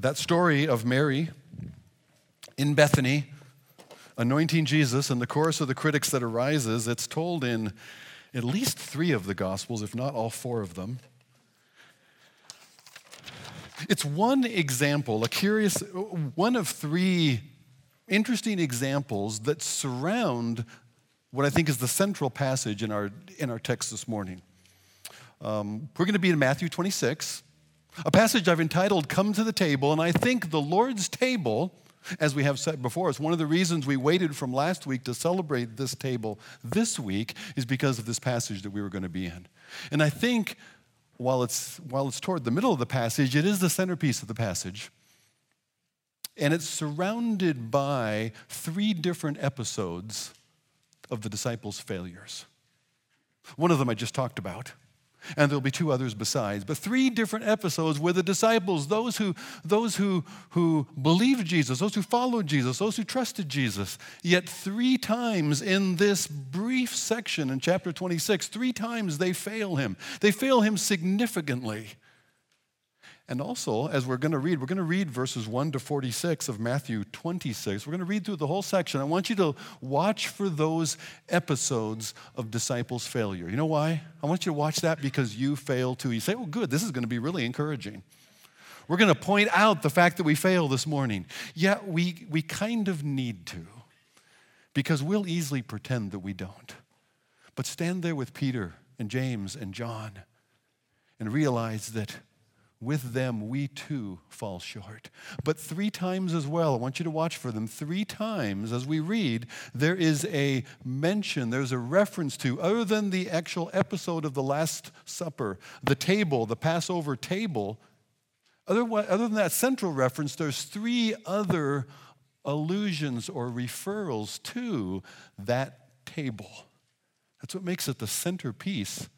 That story of Mary in Bethany anointing Jesus and the chorus of the critics that arises, it's told in at least three of the Gospels, if not all four of them. It's one example, a curious, one of three interesting examples that surround what I think is the central passage in our, in our text this morning. Um, we're going to be in Matthew 26, a passage I've entitled Come to the Table, and I think the Lord's table, as we have said before, is one of the reasons we waited from last week to celebrate this table this week is because of this passage that we were going to be in. And I think while it's, while it's toward the middle of the passage, it is the centerpiece of the passage. And it's surrounded by three different episodes of the disciples' failures. One of them I just talked about, and there'll be two others besides, but three different episodes where the disciples, those who, those who, who believed Jesus, those who followed Jesus, those who trusted Jesus, yet three times in this brief section in chapter 26, three times they fail him. They fail him significantly. And also, as we're going to read, we're going to read verses 1 to 46 of Matthew 26. We're going to read through the whole section. I want you to watch for those episodes of disciples' failure. You know why? I want you to watch that because you fail too. You say, oh, good, this is going to be really encouraging. We're going to point out the fact that we fail this morning. Yeah, we, we kind of need to because we'll easily pretend that we don't. But stand there with Peter and James and John and realize that with them we too fall short. But three times as well, I want you to watch for them. Three times as we read, there is a mention, there's a reference to, other than the actual episode of the Last Supper, the table, the Passover table, other, than that central reference, there's three other allusions or referrals to that table. That's what makes it the centerpiece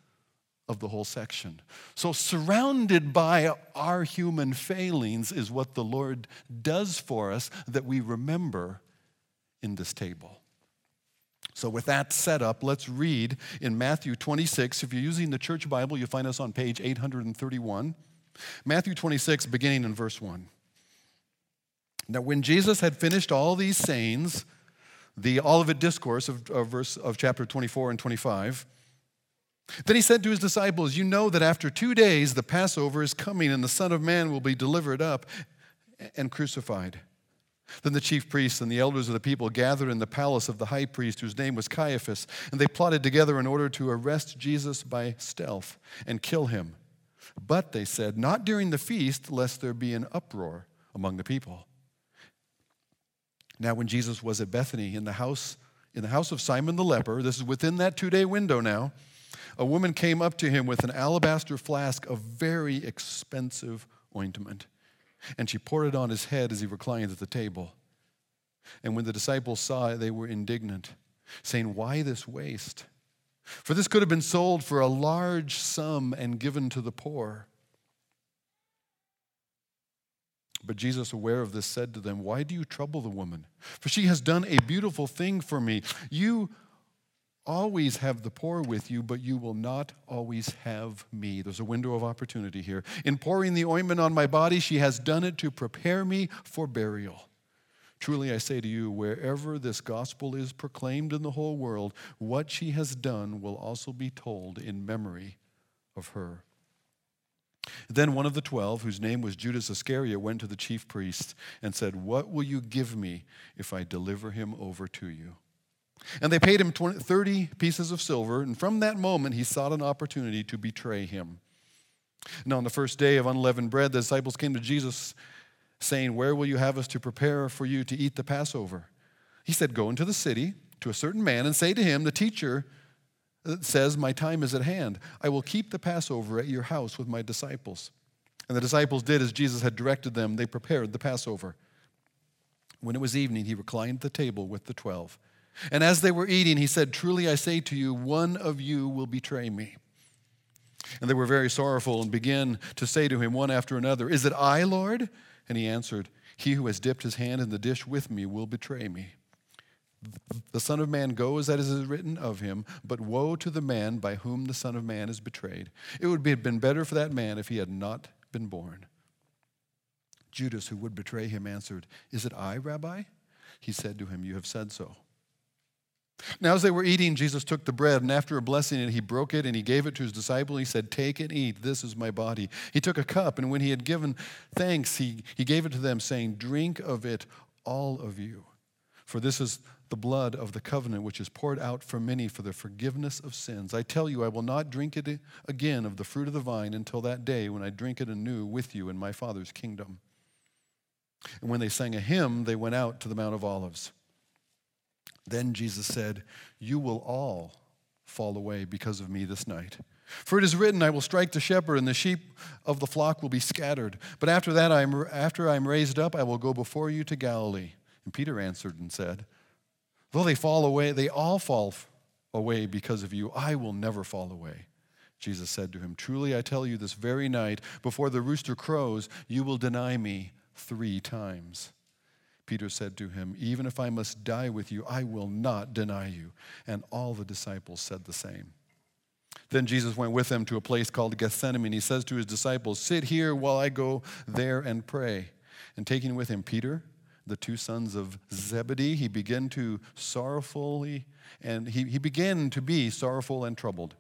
of the whole section. So, surrounded by our human failings is what the Lord does for us that we remember in this table. So, with that set up, let's read in Matthew 26. If you're using the church Bible, you'll find us on page 831. Matthew 26, beginning in verse 1. Now, when Jesus had finished all these sayings, the Olivet Discourse of, of, verse, of chapter 24 and 25, then he said to his disciples, You know that after two days the Passover is coming, and the Son of Man will be delivered up and crucified. Then the chief priests and the elders of the people gathered in the palace of the high priest, whose name was Caiaphas, and they plotted together in order to arrest Jesus by stealth and kill him. But they said, Not during the feast, lest there be an uproar among the people. Now, when Jesus was at Bethany in the house, in the house of Simon the leper, this is within that two day window now a woman came up to him with an alabaster flask of very expensive ointment, and she poured it on his head as he reclined at the table. And when the disciples saw it, they were indignant, saying, Why this waste? For this could have been sold for a large sum and given to the poor. But Jesus, aware of this, said to them, Why do you trouble the woman? For she has done a beautiful thing for me. You always have the poor with you, but you will not always have me. There's a window of opportunity here. In pouring the ointment on my body, she has done it to prepare me for burial. Truly, I say to you, wherever this gospel is proclaimed in the whole world, what she has done will also be told in memory of her. Then one of the twelve, whose name was Judas Iscariot, went to the chief priests and said, What will you give me if I deliver him over to you? And they paid him 20, 30 pieces of silver, and from that moment he sought an opportunity to betray him. Now, on the first day of unleavened bread, the disciples came to Jesus saying, Where will you have us to prepare for you to eat the Passover? He said, Go into the city to a certain man and say to him, The teacher uh, says, My time is at hand. I will keep the Passover at your house with my disciples. And the disciples did as Jesus had directed them. They prepared the Passover. When it was evening, he reclined at the table with the twelve. And as they were eating, he said, Truly I say to you, one of you will betray me. And they were very sorrowful and began to say to him one after another, Is it I, Lord? And he answered, He who has dipped his hand in the dish with me will betray me. The Son of Man goes as is written of him, but woe to the man by whom the Son of Man is betrayed. It would have been better for that man if he had not been born. Judas, who would betray him, answered, Is it I, Rabbi? He said to him, You have said so. Now, as they were eating, Jesus took the bread, and after a blessing it, he broke it and he gave it to his disciple. He said, Take and eat, this is my body. He took a cup, and when he had given thanks, he, he gave it to them, saying, Drink of it, all of you. For this is the blood of the covenant, which is poured out for many for the forgiveness of sins. I tell you, I will not drink it again of the fruit of the vine until that day when I drink it anew with you in my Father's kingdom. And when they sang a hymn, they went out to the Mount of Olives. Then Jesus said, You will all fall away because of me this night. For it is written, I will strike the shepherd, and the sheep of the flock will be scattered. But after that, I am, after I am raised up, I will go before you to Galilee. And Peter answered and said, Though they fall away, they all fall away because of you. I will never fall away. Jesus said to him, Truly I tell you, this very night, before the rooster crows, you will deny me three times. Peter said to him, Even if I must die with you, I will not deny you. And all the disciples said the same. Then Jesus went with them to a place called Gethsemane. and He says to his disciples, Sit here while I go there and pray. And taking with him Peter, the two sons of Zebedee, he began to sorrowfully, and he, he began to be sorrowful and troubled.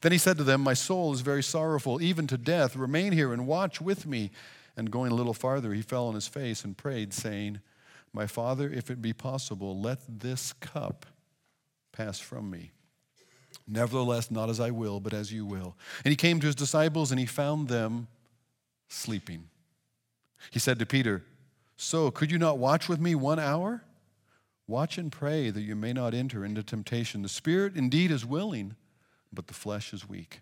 Then he said to them, My soul is very sorrowful, even to death. Remain here and watch with me. And going a little farther, he fell on his face and prayed, saying, My father, if it be possible, let this cup pass from me. Nevertheless, not as I will, but as you will. And he came to his disciples and he found them sleeping. He said to Peter, So, could you not watch with me one hour? Watch and pray that you may not enter into temptation. The spirit indeed is willing, but the flesh is weak.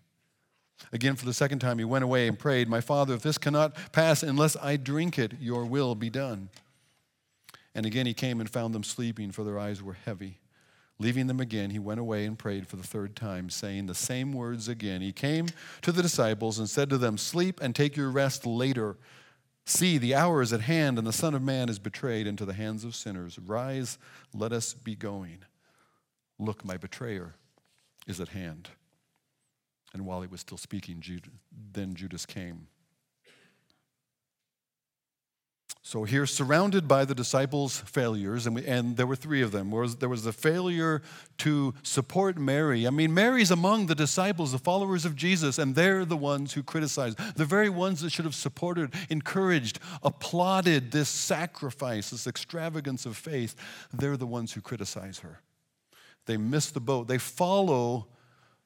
Again, for the second time, he went away and prayed, My Father, if this cannot pass unless I drink it, your will be done. And again, he came and found them sleeping, for their eyes were heavy. Leaving them again, he went away and prayed for the third time, saying the same words again. He came to the disciples and said to them, Sleep and take your rest later. See, the hour is at hand, and the Son of Man is betrayed into the hands of sinners. Rise, let us be going. Look, my betrayer is at hand. And while he was still speaking, then Judas came. So here, surrounded by the disciples' failures, and, we, and there were three of them. Was, there was the failure to support Mary. I mean, Mary's among the disciples, the followers of Jesus, and they're the ones who criticize. The very ones that should have supported, encouraged, applauded this sacrifice, this extravagance of faith, they're the ones who criticize her. They miss the boat. They follow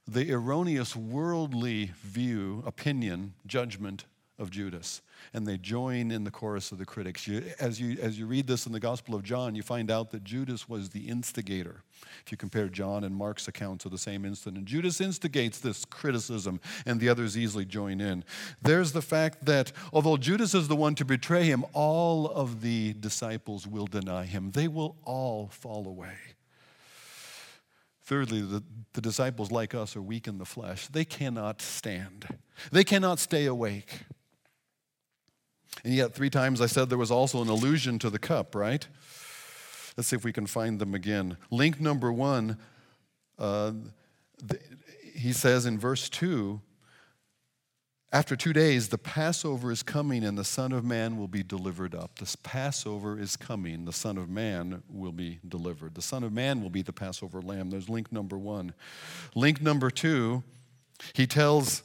the erroneous worldly view, opinion, judgment of Judas. And they join in the chorus of the critics. You, as, you, as you read this in the Gospel of John, you find out that Judas was the instigator. If you compare John and Mark's accounts of the same incident, and Judas instigates this criticism, and the others easily join in. There's the fact that although Judas is the one to betray him, all of the disciples will deny him. They will all fall away. Thirdly, the, the disciples, like us, are weak in the flesh. They cannot stand, they cannot stay awake. And yet, three times I said there was also an allusion to the cup, right? Let's see if we can find them again. Link number one, uh, the, he says in verse 2 after two days, the Passover is coming and the Son of Man will be delivered up. This Passover is coming. The Son of Man will be delivered. The Son of Man will be the Passover lamb. There's link number one. Link number two, he tells.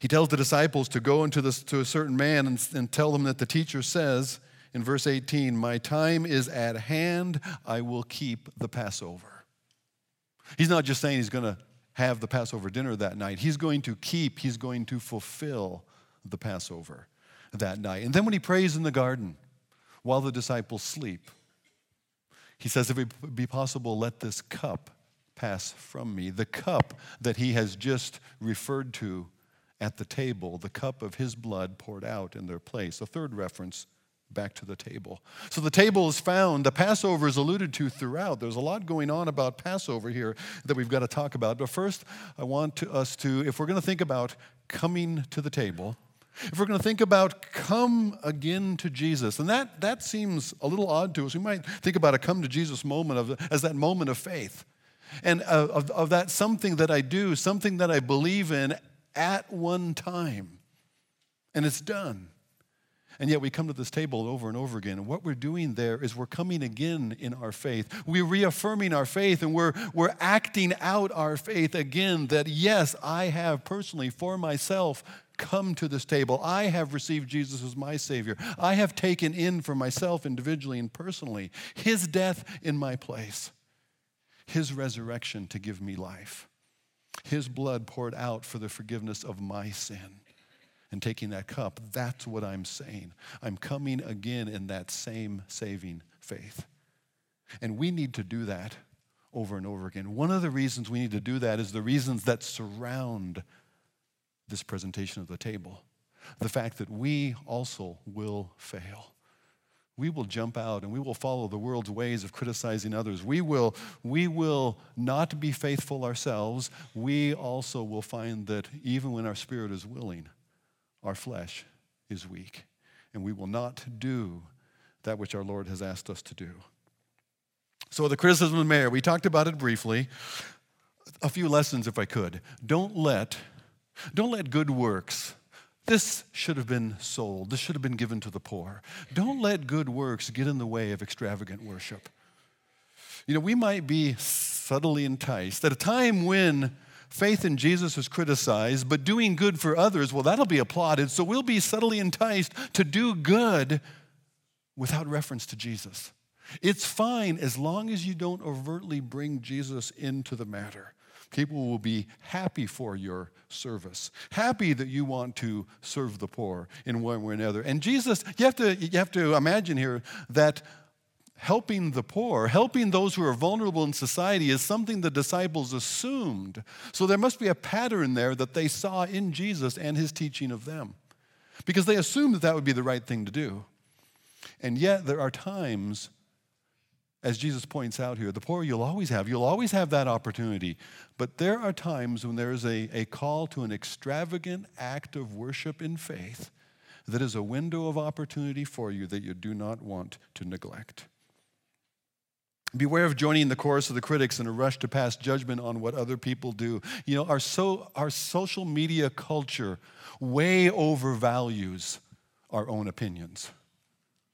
He tells the disciples to go into this, to a certain man and, and tell them that the teacher says in verse 18, My time is at hand, I will keep the Passover. He's not just saying he's going to have the Passover dinner that night. He's going to keep, he's going to fulfill the Passover that night. And then when he prays in the garden while the disciples sleep, he says, If it be possible, let this cup pass from me. The cup that he has just referred to at the table, the cup of his blood poured out in their place. A third reference back to the table. So the table is found. The Passover is alluded to throughout. There's a lot going on about Passover here that we've got to talk about. But first, I want to, us to, if we're going to think about coming to the table, if we're going to think about come again to Jesus, and that, that seems a little odd to us. We might think about a come to Jesus moment of, as that moment of faith and uh, of, of that something that I do, something that I believe in at one time, and it's done. And yet we come to this table over and over again. And what we're doing there is we're coming again in our faith. We're reaffirming our faith and we're, we're acting out our faith again that, yes, I have personally for myself come to this table. I have received Jesus as my Savior. I have taken in for myself individually and personally His death in my place, His resurrection to give me life, His blood poured out for the forgiveness of my sin and taking that cup, that's what I'm saying. I'm coming again in that same saving faith. And we need to do that over and over again. One of the reasons we need to do that is the reasons that surround this presentation of the table. The fact that we also will fail. We will jump out and we will follow the world's ways of criticizing others. We will, we will not be faithful ourselves. We also will find that even when our spirit is willing, our flesh is weak, and we will not do that which our Lord has asked us to do. So, the criticism of the Mary, we talked about it briefly. A few lessons, if I could. Don't let, don't let good works, this should have been sold, this should have been given to the poor. Don't let good works get in the way of extravagant worship. You know, we might be subtly enticed at a time when faith in Jesus is criticized, but doing good for others, well, that'll be applauded. So we'll be subtly enticed to do good without reference to Jesus. It's fine as long as you don't overtly bring Jesus into the matter. People will be happy for your service, happy that you want to serve the poor in one way or another. And Jesus, you have to, you have to imagine here that helping the poor, helping those who are vulnerable in society is something the disciples assumed. So there must be a pattern there that they saw in Jesus and his teaching of them. Because they assumed that that would be the right thing to do. And yet there are times, as Jesus points out here, the poor you'll always have. You'll always have that opportunity. But there are times when there is a, a call to an extravagant act of worship in faith that is a window of opportunity for you that you do not want to neglect. Beware of joining the chorus of the critics in a rush to pass judgment on what other people do. You know, our, so, our social media culture way overvalues our own opinions,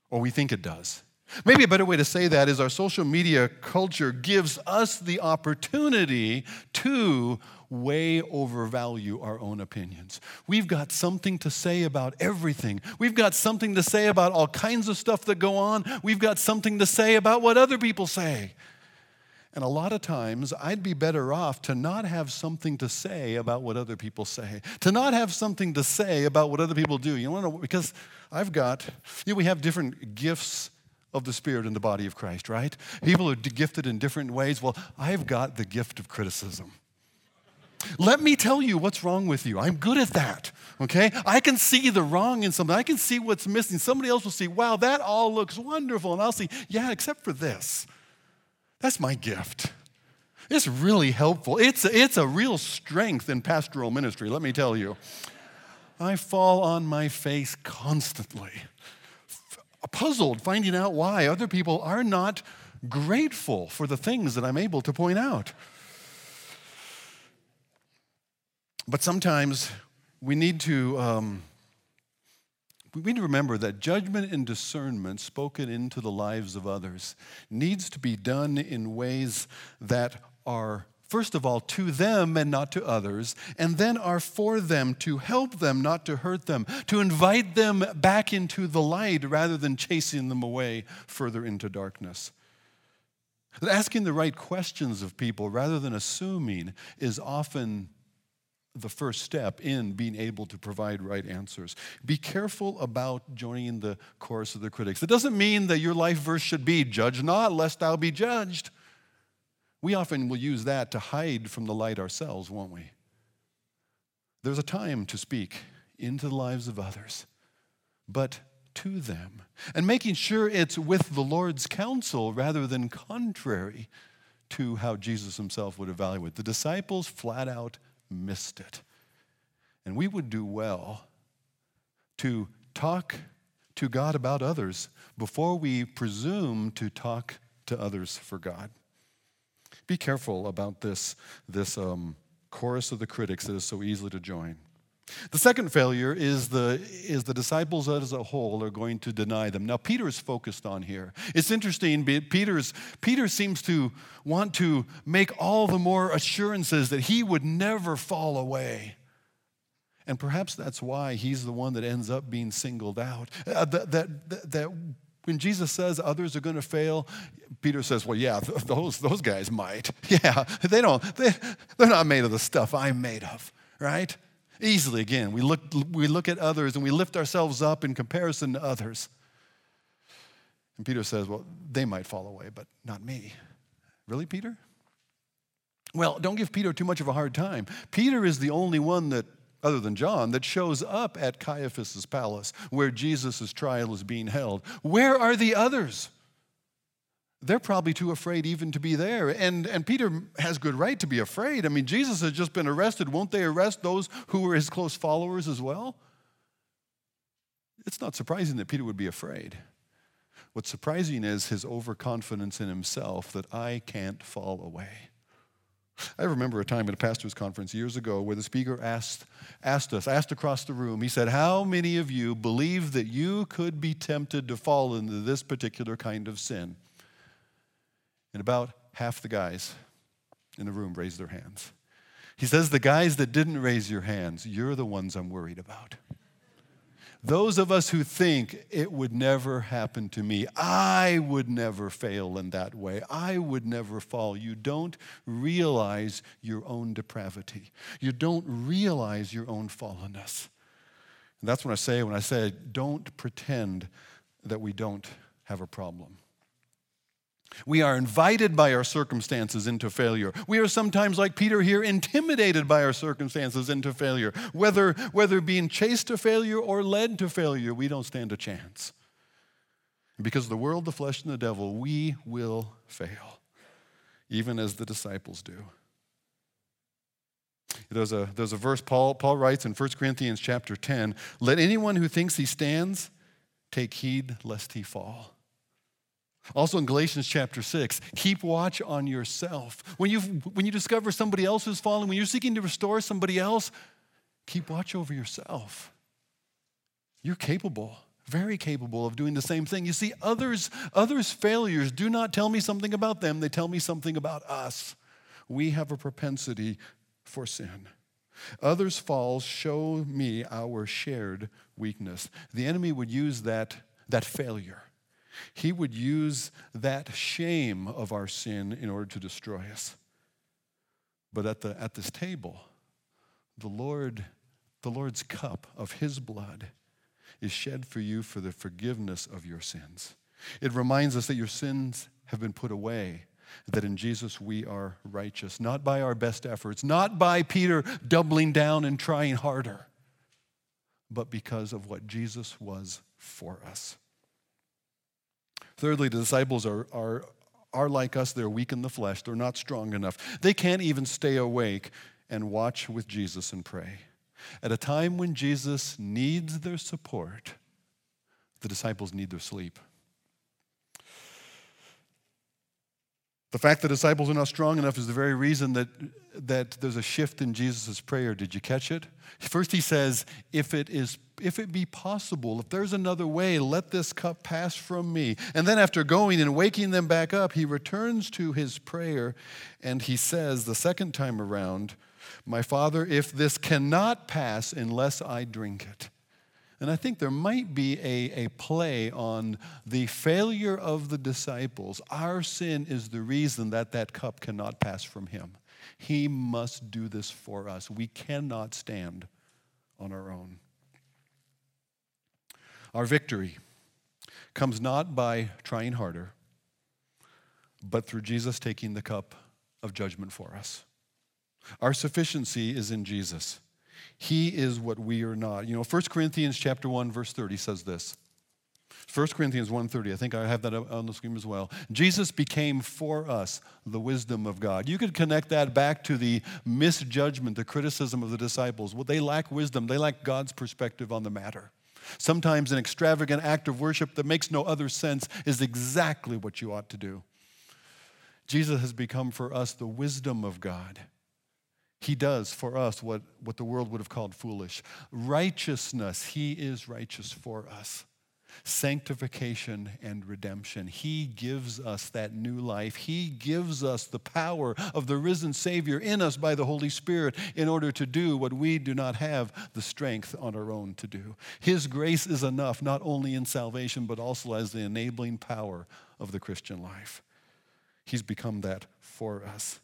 or we think it does. Maybe a better way to say that is our social media culture gives us the opportunity to way overvalue our own opinions. We've got something to say about everything. We've got something to say about all kinds of stuff that go on. We've got something to say about what other people say. And a lot of times, I'd be better off to not have something to say about what other people say, to not have something to say about what other people do. You know? Because I've got, you know, we have different gifts of the Spirit in the body of Christ, right? People are gifted in different ways. Well, I've got the gift of criticism. Let me tell you what's wrong with you. I'm good at that, okay? I can see the wrong in something. I can see what's missing. Somebody else will see, wow, that all looks wonderful. And I'll see, yeah, except for this. That's my gift. It's really helpful. It's it's a real strength in pastoral ministry, let me tell you. I fall on my face constantly, puzzled, finding out why other people are not grateful for the things that I'm able to point out. But sometimes we need to. Um, we need to remember that judgment and discernment spoken into the lives of others needs to be done in ways that are, first of all, to them and not to others, and then are for them to help them, not to hurt them, to invite them back into the light rather than chasing them away further into darkness. Asking the right questions of people rather than assuming is often the first step in being able to provide right answers. Be careful about joining the chorus of the critics. It doesn't mean that your life verse should be, Judge not, lest thou be judged. We often will use that to hide from the light ourselves, won't we? There's a time to speak into the lives of others, but to them, and making sure it's with the Lord's counsel rather than contrary to how Jesus himself would evaluate. The disciples flat out missed it. And we would do well to talk to God about others before we presume to talk to others for God. Be careful about this, this um, chorus of the critics that is so easily to join. The second failure is the, is the disciples as a whole are going to deny them. Now, Peter is focused on here. It's interesting, Peter's, Peter seems to want to make all the more assurances that he would never fall away. And perhaps that's why he's the one that ends up being singled out. Uh, that, that, that when Jesus says others are going to fail, Peter says, Well, yeah, those, those guys might. Yeah, they don't, they, they're not made of the stuff I'm made of, right? Easily, again, we look, we look at others and we lift ourselves up in comparison to others. And Peter says, Well, they might fall away, but not me. Really, Peter? Well, don't give Peter too much of a hard time. Peter is the only one that, other than John, that shows up at Caiaphas' palace where Jesus' trial is being held. Where are the others? they're probably too afraid even to be there. And, and Peter has good right to be afraid. I mean, Jesus has just been arrested. Won't they arrest those who were his close followers as well? It's not surprising that Peter would be afraid. What's surprising is his overconfidence in himself that I can't fall away. I remember a time at a pastor's conference years ago where the speaker asked, asked us, asked across the room, he said, How many of you believe that you could be tempted to fall into this particular kind of sin? And about half the guys in the room raised their hands. He says, The guys that didn't raise your hands, you're the ones I'm worried about. Those of us who think it would never happen to me, I would never fail in that way, I would never fall, you don't realize your own depravity. You don't realize your own fallenness. And that's what I say when I say, don't pretend that we don't have a problem. We are invited by our circumstances into failure. We are sometimes, like Peter here, intimidated by our circumstances into failure. Whether, whether being chased to failure or led to failure, we don't stand a chance. Because of the world, the flesh, and the devil, we will fail, even as the disciples do. There's a, there's a verse Paul, Paul writes in 1 Corinthians chapter 10 Let anyone who thinks he stands take heed lest he fall. Also in Galatians chapter 6, keep watch on yourself. When, you when you discover somebody else is falling, when you're seeking to restore somebody else, keep watch over yourself. You're capable, very capable of doing the same thing. You see, others, others' failures do not tell me something about them, they tell me something about us. We have a propensity for sin. Others' falls show me our shared weakness. The enemy would use that, that failure he would use that shame of our sin in order to destroy us. But at, the, at this table, the Lord, the Lord's cup of his blood is shed for you for the forgiveness of your sins. It reminds us that your sins have been put away, that in Jesus we are righteous, not by our best efforts, not by Peter doubling down and trying harder, but because of what Jesus was for us. Thirdly, the disciples are, are, are like us, they're weak in the flesh, they're not strong enough. They can't even stay awake and watch with Jesus and pray. At a time when Jesus needs their support, the disciples need their sleep. The fact that disciples are not strong enough is the very reason that, that there's a shift in Jesus' prayer. Did you catch it? First, he says, if it is if it be possible, if there's another way, let this cup pass from me. And then, after going and waking them back up, he returns to his prayer and he says, the second time around, My Father, if this cannot pass unless I drink it. And I think there might be a, a play on the failure of the disciples. Our sin is the reason that that cup cannot pass from him. He must do this for us. We cannot stand on our own. Our victory comes not by trying harder, but through Jesus taking the cup of judgment for us. Our sufficiency is in Jesus. He is what we are not. You know, 1 Corinthians chapter 1 verse 30 says this. 1 Corinthians 1:30. I think I have that on the screen as well. Jesus became for us the wisdom of God. You could connect that back to the misjudgment, the criticism of the disciples. Well, they lack wisdom. They lack God's perspective on the matter. Sometimes an extravagant act of worship that makes no other sense is exactly what you ought to do. Jesus has become for us the wisdom of God. He does for us what, what the world would have called foolish. Righteousness, He is righteous for us. Sanctification and redemption. He gives us that new life. He gives us the power of the risen Savior in us by the Holy Spirit in order to do what we do not have the strength on our own to do. His grace is enough, not only in salvation, but also as the enabling power of the Christian life. He's become that for us.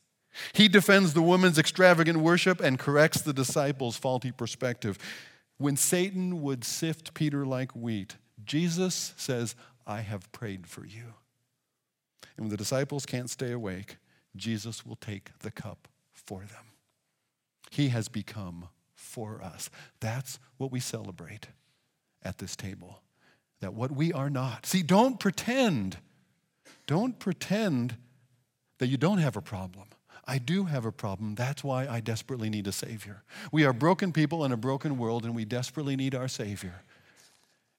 He defends the woman's extravagant worship and corrects the disciples' faulty perspective. When Satan would sift Peter like wheat, Jesus says, I have prayed for you. And when the disciples can't stay awake, Jesus will take the cup for them. He has become for us. That's what we celebrate at this table. That what we are not. See, don't pretend. Don't pretend that you don't have a problem. I do have a problem. That's why I desperately need a Savior. We are broken people in a broken world, and we desperately need our Savior.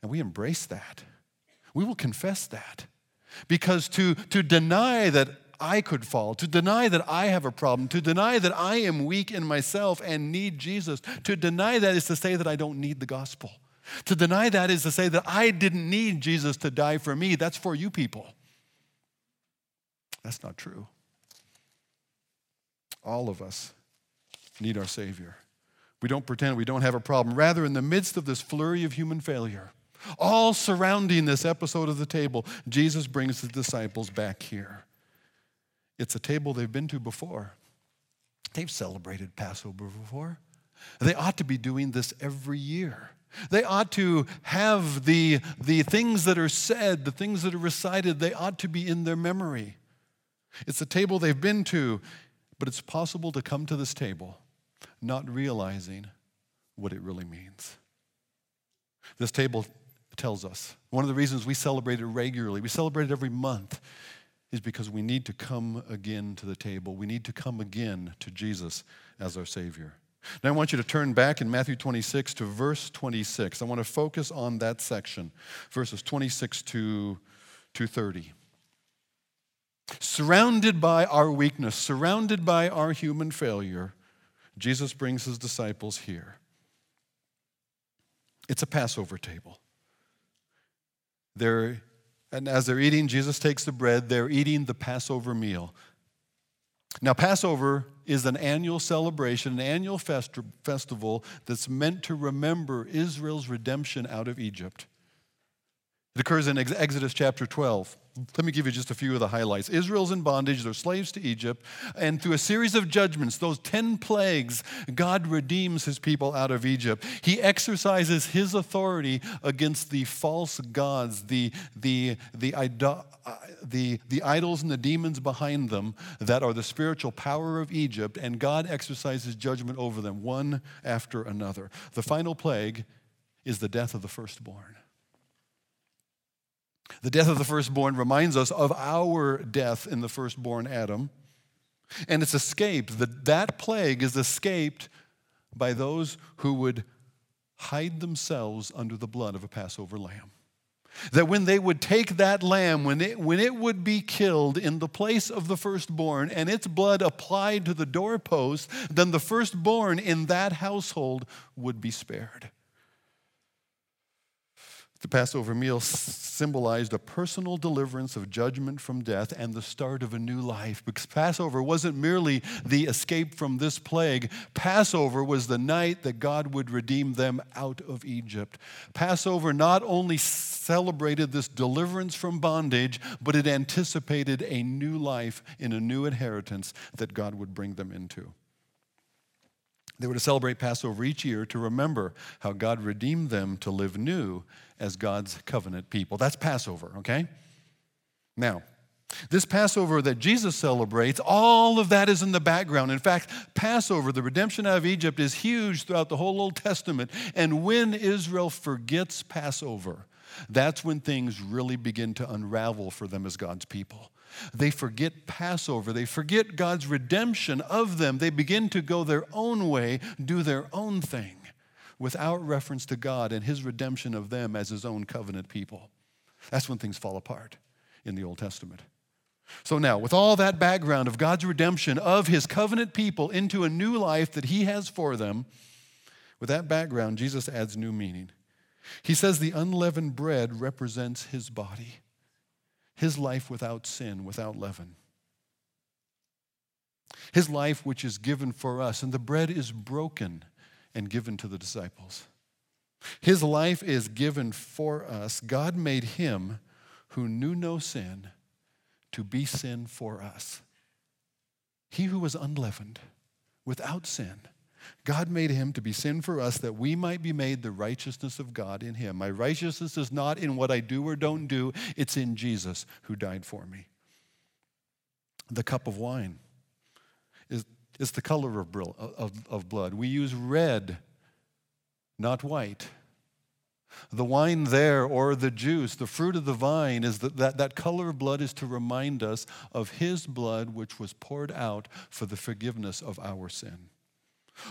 And we embrace that. We will confess that. Because to, to deny that I could fall, to deny that I have a problem, to deny that I am weak in myself and need Jesus, to deny that is to say that I don't need the gospel. To deny that is to say that I didn't need Jesus to die for me. That's for you people. That's not true. All of us need our Savior. We don't pretend we don't have a problem. Rather, in the midst of this flurry of human failure, all surrounding this episode of the table, Jesus brings the disciples back here. It's a table they've been to before. They've celebrated Passover before. They ought to be doing this every year. They ought to have the, the things that are said, the things that are recited, they ought to be in their memory. It's a table they've been to. But it's possible to come to this table not realizing what it really means. This table tells us one of the reasons we celebrate it regularly, we celebrate it every month, is because we need to come again to the table. We need to come again to Jesus as our Savior. Now, I want you to turn back in Matthew 26 to verse 26. I want to focus on that section, verses 26 to, to 30. Surrounded by our weakness, surrounded by our human failure, Jesus brings his disciples here. It's a Passover table. They're, and as they're eating, Jesus takes the bread, they're eating the Passover meal. Now, Passover is an annual celebration, an annual fest- festival that's meant to remember Israel's redemption out of Egypt. It occurs in Exodus chapter 12. Let me give you just a few of the highlights. Israel's in bondage, they're slaves to Egypt, and through a series of judgments, those 10 plagues, God redeems his people out of Egypt. He exercises his authority against the false gods, the, the, the, uh, the, the idols and the demons behind them that are the spiritual power of Egypt, and God exercises judgment over them one after another. The final plague is the death of the firstborn. The death of the firstborn reminds us of our death in the firstborn Adam. And it's escaped. That, that plague is escaped by those who would hide themselves under the blood of a Passover lamb. That when they would take that lamb, when it, when it would be killed in the place of the firstborn and its blood applied to the doorpost, then the firstborn in that household would be spared. The Passover meal symbolized a personal deliverance of judgment from death and the start of a new life. Because Passover wasn't merely the escape from this plague, Passover was the night that God would redeem them out of Egypt. Passover not only celebrated this deliverance from bondage, but it anticipated a new life in a new inheritance that God would bring them into. They were to celebrate Passover each year to remember how God redeemed them to live new as God's covenant people. That's Passover, okay? Now, this Passover that Jesus celebrates, all of that is in the background. In fact, Passover, the redemption out of Egypt, is huge throughout the whole Old Testament. And when Israel forgets Passover, that's when things really begin to unravel for them as God's people. They forget Passover. They forget God's redemption of them. They begin to go their own way, do their own thing, without reference to God and His redemption of them as His own covenant people. That's when things fall apart in the Old Testament. So now, with all that background of God's redemption of his covenant people into a new life that he has for them, with that background, Jesus adds new meaning. He says the unleavened bread represents his body, his life without sin, without leaven. His life, which is given for us, and the bread is broken and given to the disciples. His life is given for us. God made him who knew no sin to be sin for us. He who was unleavened, without sin, God made him to be sin for us that we might be made the righteousness of God in him. My righteousness is not in what I do or don't do, it's in Jesus who died for me. The cup of wine is, is the color of, of, of blood. We use red, not white. The wine there, or the juice, the fruit of the vine, is that that color of blood is to remind us of his blood, which was poured out for the forgiveness of our sin.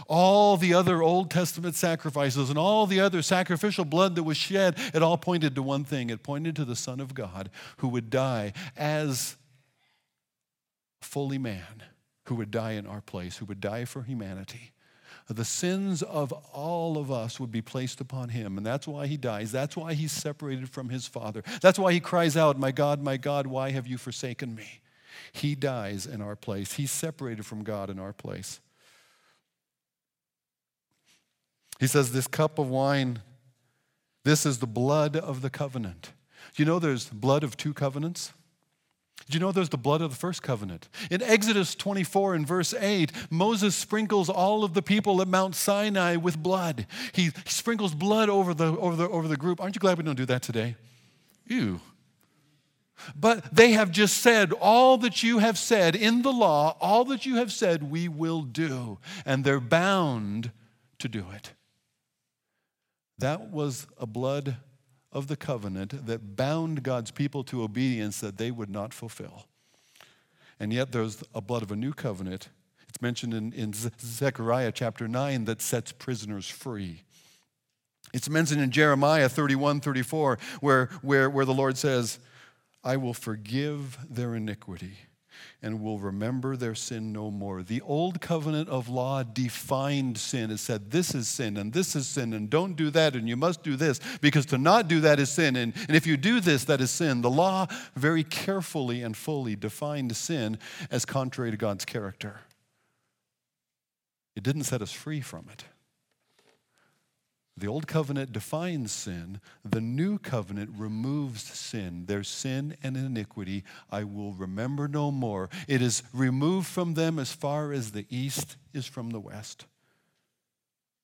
All the other Old Testament sacrifices and all the other sacrificial blood that was shed, it all pointed to one thing. It pointed to the Son of God who would die as fully man, who would die in our place, who would die for humanity. The sins of all of us would be placed upon him, and that's why he dies. That's why he's separated from his Father. That's why he cries out, My God, my God, why have you forsaken me? He dies in our place. He's separated from God in our place. He says, This cup of wine, this is the blood of the covenant. You know there's blood of two covenants? Do you know there's the blood of the first covenant? In Exodus 24 and verse 8, Moses sprinkles all of the people at Mount Sinai with blood. He, he sprinkles blood over the, over, the, over the group. Aren't you glad we don't do that today? Ew. But they have just said, All that you have said in the law, all that you have said, we will do. And they're bound to do it. That was a blood of the covenant that bound God's people to obedience that they would not fulfill. And yet there's a blood of a new covenant. It's mentioned in, in Zechariah chapter 9 that sets prisoners free. It's mentioned in Jeremiah 31 34, where, where, where the Lord says, I will forgive their iniquity and will remember their sin no more. The old covenant of law defined sin. It said, This is sin, and this is sin, and don't do that, and you must do this, because to not do that is sin. And, and if you do this, that is sin. The law very carefully and fully defined sin as contrary to God's character. It didn't set us free from it. The old covenant defines sin. The new covenant removes sin. Their sin and iniquity I will remember no more. It is removed from them as far as the east is from the west.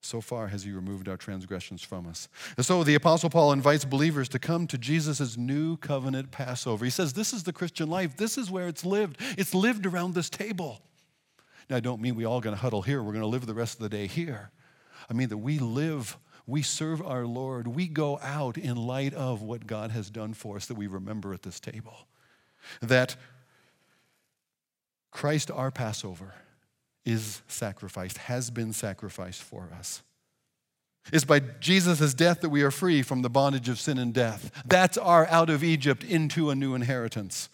So far has he removed our transgressions from us. And so the Apostle Paul invites believers to come to Jesus' new covenant Passover. He says, This is the Christian life. This is where it's lived. It's lived around this table. Now, I don't mean we all going to huddle here. We're going to live the rest of the day here. I mean that we live we serve our Lord, we go out in light of what God has done for us that we remember at this table. That Christ, our Passover, is sacrificed, has been sacrificed for us. It's by Jesus' death that we are free from the bondage of sin and death. That's our out of Egypt into a new inheritance.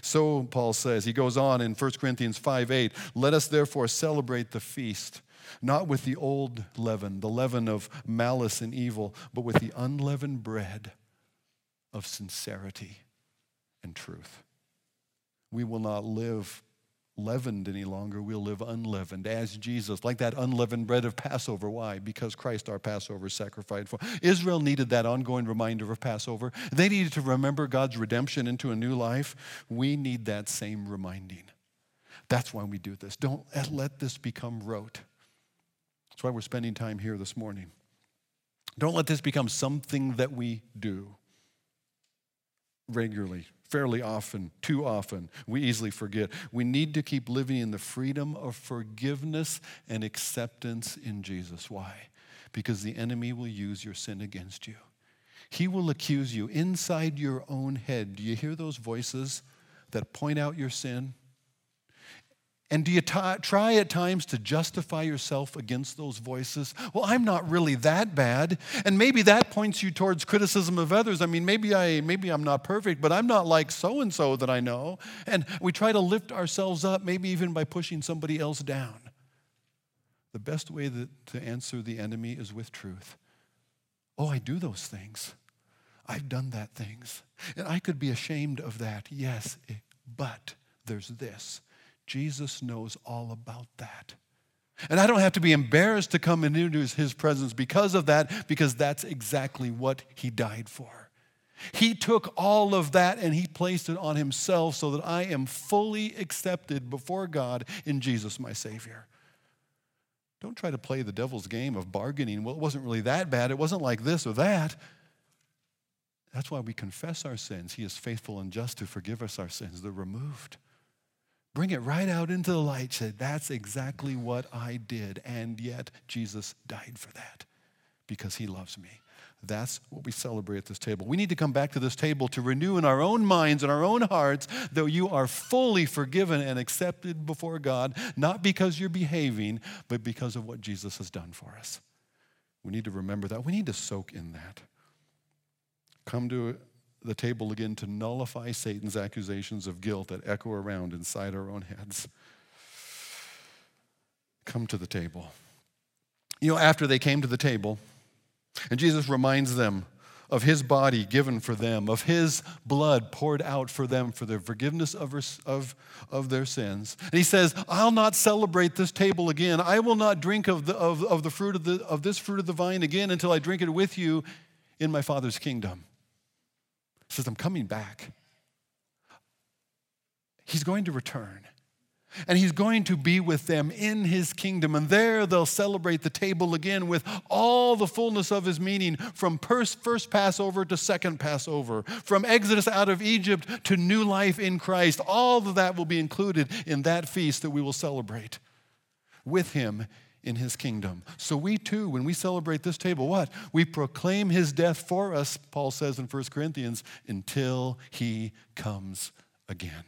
So Paul says, he goes on in 1 Corinthians 5 8, let us therefore celebrate the feast not with the old leaven, the leaven of malice and evil, but with the unleavened bread of sincerity and truth. We will not live leavened any longer. We'll live unleavened as Jesus, like that unleavened bread of Passover. Why? Because Christ, our Passover, sacrificed for. Israel needed that ongoing reminder of Passover. They needed to remember God's redemption into a new life. We need that same reminding. That's why we do this. Don't let this become rote. That's why we're spending time here this morning. Don't let this become something that we do regularly, fairly often, too often. We easily forget. We need to keep living in the freedom of forgiveness and acceptance in Jesus. Why? Because the enemy will use your sin against you. He will accuse you inside your own head. Do you hear those voices that point out your sin? And do you t- try at times to justify yourself against those voices? Well, I'm not really that bad. And maybe that points you towards criticism of others. I mean, maybe, I, maybe I'm not perfect, but I'm not like so and so that I know. And we try to lift ourselves up, maybe even by pushing somebody else down. The best way that, to answer the enemy is with truth. Oh, I do those things. I've done that things. And I could be ashamed of that, yes, but there's this Jesus knows all about that. And I don't have to be embarrassed to come into his presence because of that, because that's exactly what he died for. He took all of that and he placed it on himself so that I am fully accepted before God in Jesus, my Savior. Don't try to play the devil's game of bargaining. Well, it wasn't really that bad. It wasn't like this or that. That's why we confess our sins. He is faithful and just to forgive us our sins. They're removed. Bring it right out into the light. Say, that's exactly what I did. And yet, Jesus died for that because he loves me. That's what we celebrate at this table. We need to come back to this table to renew in our own minds and our own hearts that you are fully forgiven and accepted before God, not because you're behaving, but because of what Jesus has done for us. We need to remember that. We need to soak in that. Come to the table again to nullify Satan's accusations of guilt that echo around inside our own heads. Come to the table. You know, after they came to the table, and Jesus reminds them of his body given for them, of his blood poured out for them for the forgiveness of, of, of their sins. And he says, I'll not celebrate this table again. I will not drink of, the, of, of, the fruit of, the, of this fruit of the vine again until I drink it with you in my Father's kingdom says, I'm coming back. He's going to return. And he's going to be with them in his kingdom. And there they'll celebrate the table again with all the fullness of his meaning from first Passover to second Passover, from Exodus out of Egypt to new life in Christ. All of that will be included in that feast that we will celebrate with him in his kingdom. So we too, when we celebrate this table, what? We proclaim his death for us, Paul says in 1 Corinthians, until he comes again.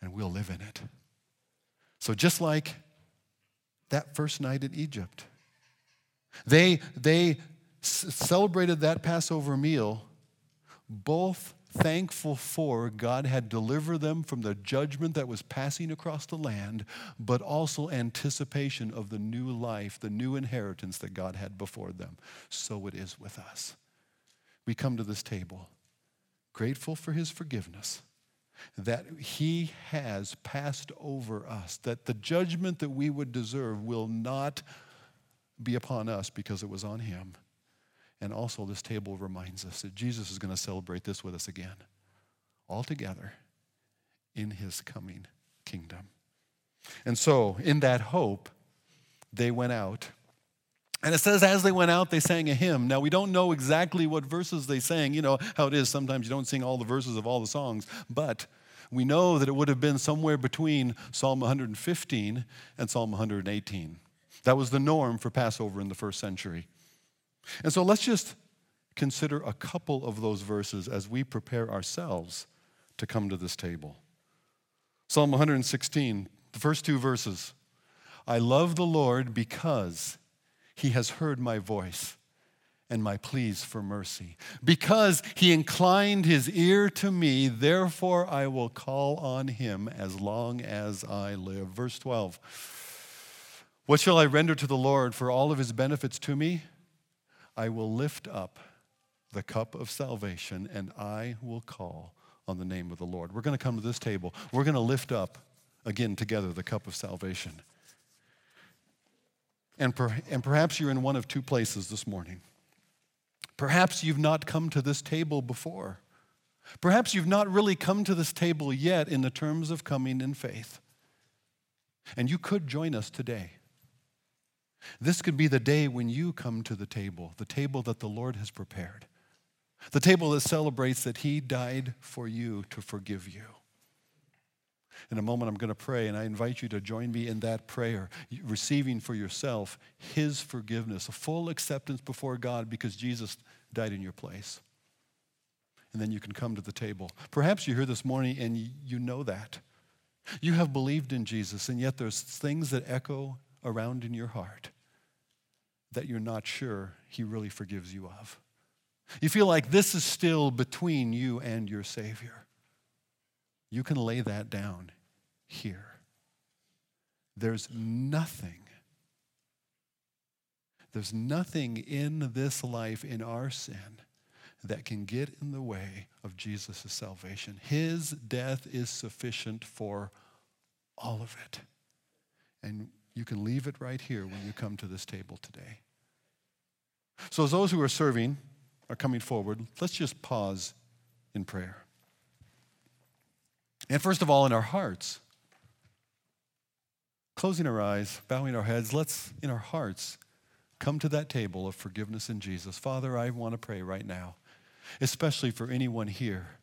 And we'll live in it. So just like that first night in Egypt, they, they celebrated that Passover meal both thankful for God had delivered them from the judgment that was passing across the land, but also anticipation of the new life, the new inheritance that God had before them. So it is with us. We come to this table grateful for his forgiveness. That he has passed over us, that the judgment that we would deserve will not be upon us because it was on him. And also, this table reminds us that Jesus is going to celebrate this with us again, all together in his coming kingdom. And so, in that hope, they went out. And it says, as they went out, they sang a hymn. Now, we don't know exactly what verses they sang. You know how it is. Sometimes you don't sing all the verses of all the songs. But we know that it would have been somewhere between Psalm 115 and Psalm 118. That was the norm for Passover in the first century. And so let's just consider a couple of those verses as we prepare ourselves to come to this table. Psalm 116, the first two verses. I love the Lord because he has heard my voice and my pleas for mercy. Because he inclined his ear to me, therefore I will call on him as long as I live. Verse 12. What shall I render to the Lord for all of his benefits to me? I will lift up the cup of salvation and I will call on the name of the Lord. We're going to come to this table. We're going to lift up again together the cup of salvation. And, per, and perhaps you're in one of two places this morning. Perhaps you've not come to this table before. Perhaps you've not really come to this table yet in the terms of coming in faith. And you could join us today. This could be the day when you come to the table, the table that the Lord has prepared, the table that celebrates that He died for you to forgive you. In a moment, I'm going to pray, and I invite you to join me in that prayer, receiving for yourself His forgiveness, a full acceptance before God because Jesus died in your place. And then you can come to the table. Perhaps you're here this morning and you know that. You have believed in Jesus, and yet there's things that echo around in your heart that you're not sure He really forgives you of. You feel like this is still between you and your Savior. You can lay that down here. There's nothing, there's nothing in this life, in our sin, that can get in the way of Jesus' salvation. His death is sufficient for all of it. And you can leave it right here when you come to this table today. So, as those who are serving are coming forward, let's just pause in prayer. And first of all, in our hearts, closing our eyes, bowing our heads, let's, in our hearts, come to that table of forgiveness in Jesus. Father, I want to pray right now, especially for anyone here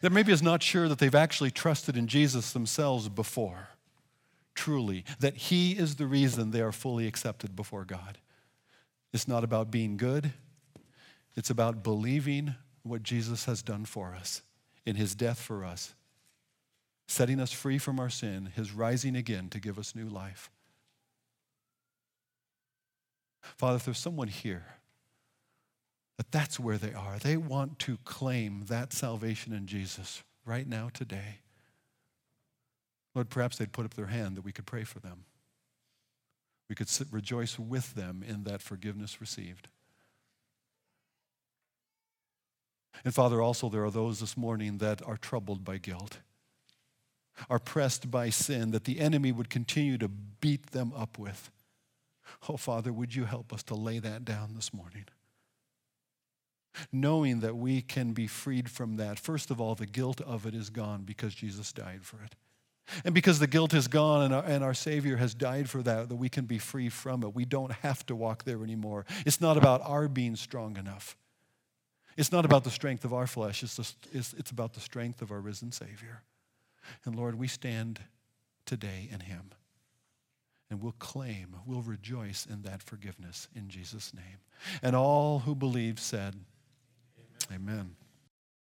that maybe is not sure that they've actually trusted in Jesus themselves before, truly, that He is the reason they are fully accepted before God. It's not about being good, it's about believing what Jesus has done for us in His death for us, setting us free from our sin, His rising again to give us new life. Father, if there's someone here, that that's where they are. They want to claim that salvation in Jesus right now, today. Lord, perhaps they'd put up their hand that we could pray for them. We could sit, rejoice with them in that forgiveness received. And Father, also there are those this morning that are troubled by guilt, are pressed by sin that the enemy would continue to beat them up with. Oh, Father, would you help us to lay that down this morning? knowing that we can be freed from that. First of all, the guilt of it is gone because Jesus died for it. And because the guilt is gone and our, and our Savior has died for that, that we can be free from it. We don't have to walk there anymore. It's not about our being strong enough. It's not about the strength of our flesh. It's, it's, it's about the strength of our risen Savior. And Lord, we stand today in Him. And we'll claim, we'll rejoice in that forgiveness in Jesus' name. And all who believe said, Amen.